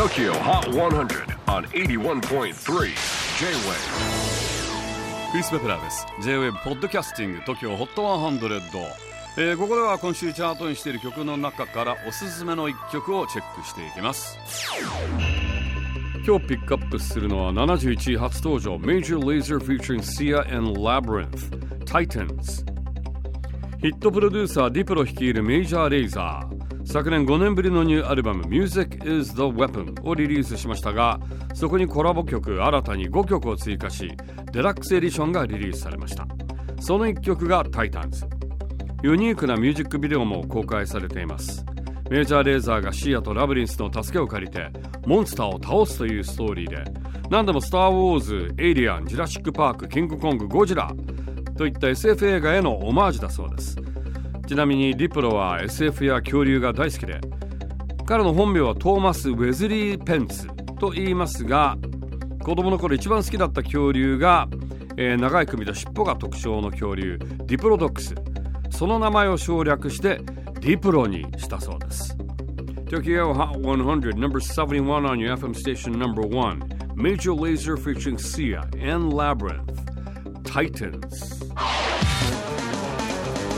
TOKYO HOT 100 on 81.3 J-WAVE クリス・ベプラーです J-WAVE ポッドキャスティング TOKYO HOT 100、えー、ここでは今週チャートにしている曲の中からおすすめの一曲をチェックしていきます。今日ピックアップするのは71位初登場。Major Lazer featuring Sia and Labyrinth Titans ヒットプロデューサーディプロ率いるメジャーレイザー昨年5年ぶりのニューアルバム Music is the Weapon をリリースしましたがそこにコラボ曲新たに5曲を追加しデラックスエディションがリリースされました。その1曲が Titans ユニークなミュージックビデオも公開されています。メジャーレーザーがシーアとラブリンスの助けを借りてモンスターを倒すというストーリーで何でもスター・ウォーズ、エイリアン、ジュラシック・パーク、キングコング、ゴジラといった SF 映画へのオマージュだそうです。ちなみにディプロは SF や恐竜が大好きで彼の本名はトーマス・ウェズリー・ペンツと言いますが子供の頃一番好きだった恐竜が、えー、長い首と尻尾が特徴の恐竜ディプロドックス。その名前を省略してディプロにしたそうです。Tokyo Hot 100 number 71 on your FM station number 1 Major Laser featuring Sia and Labyrinth. Titans.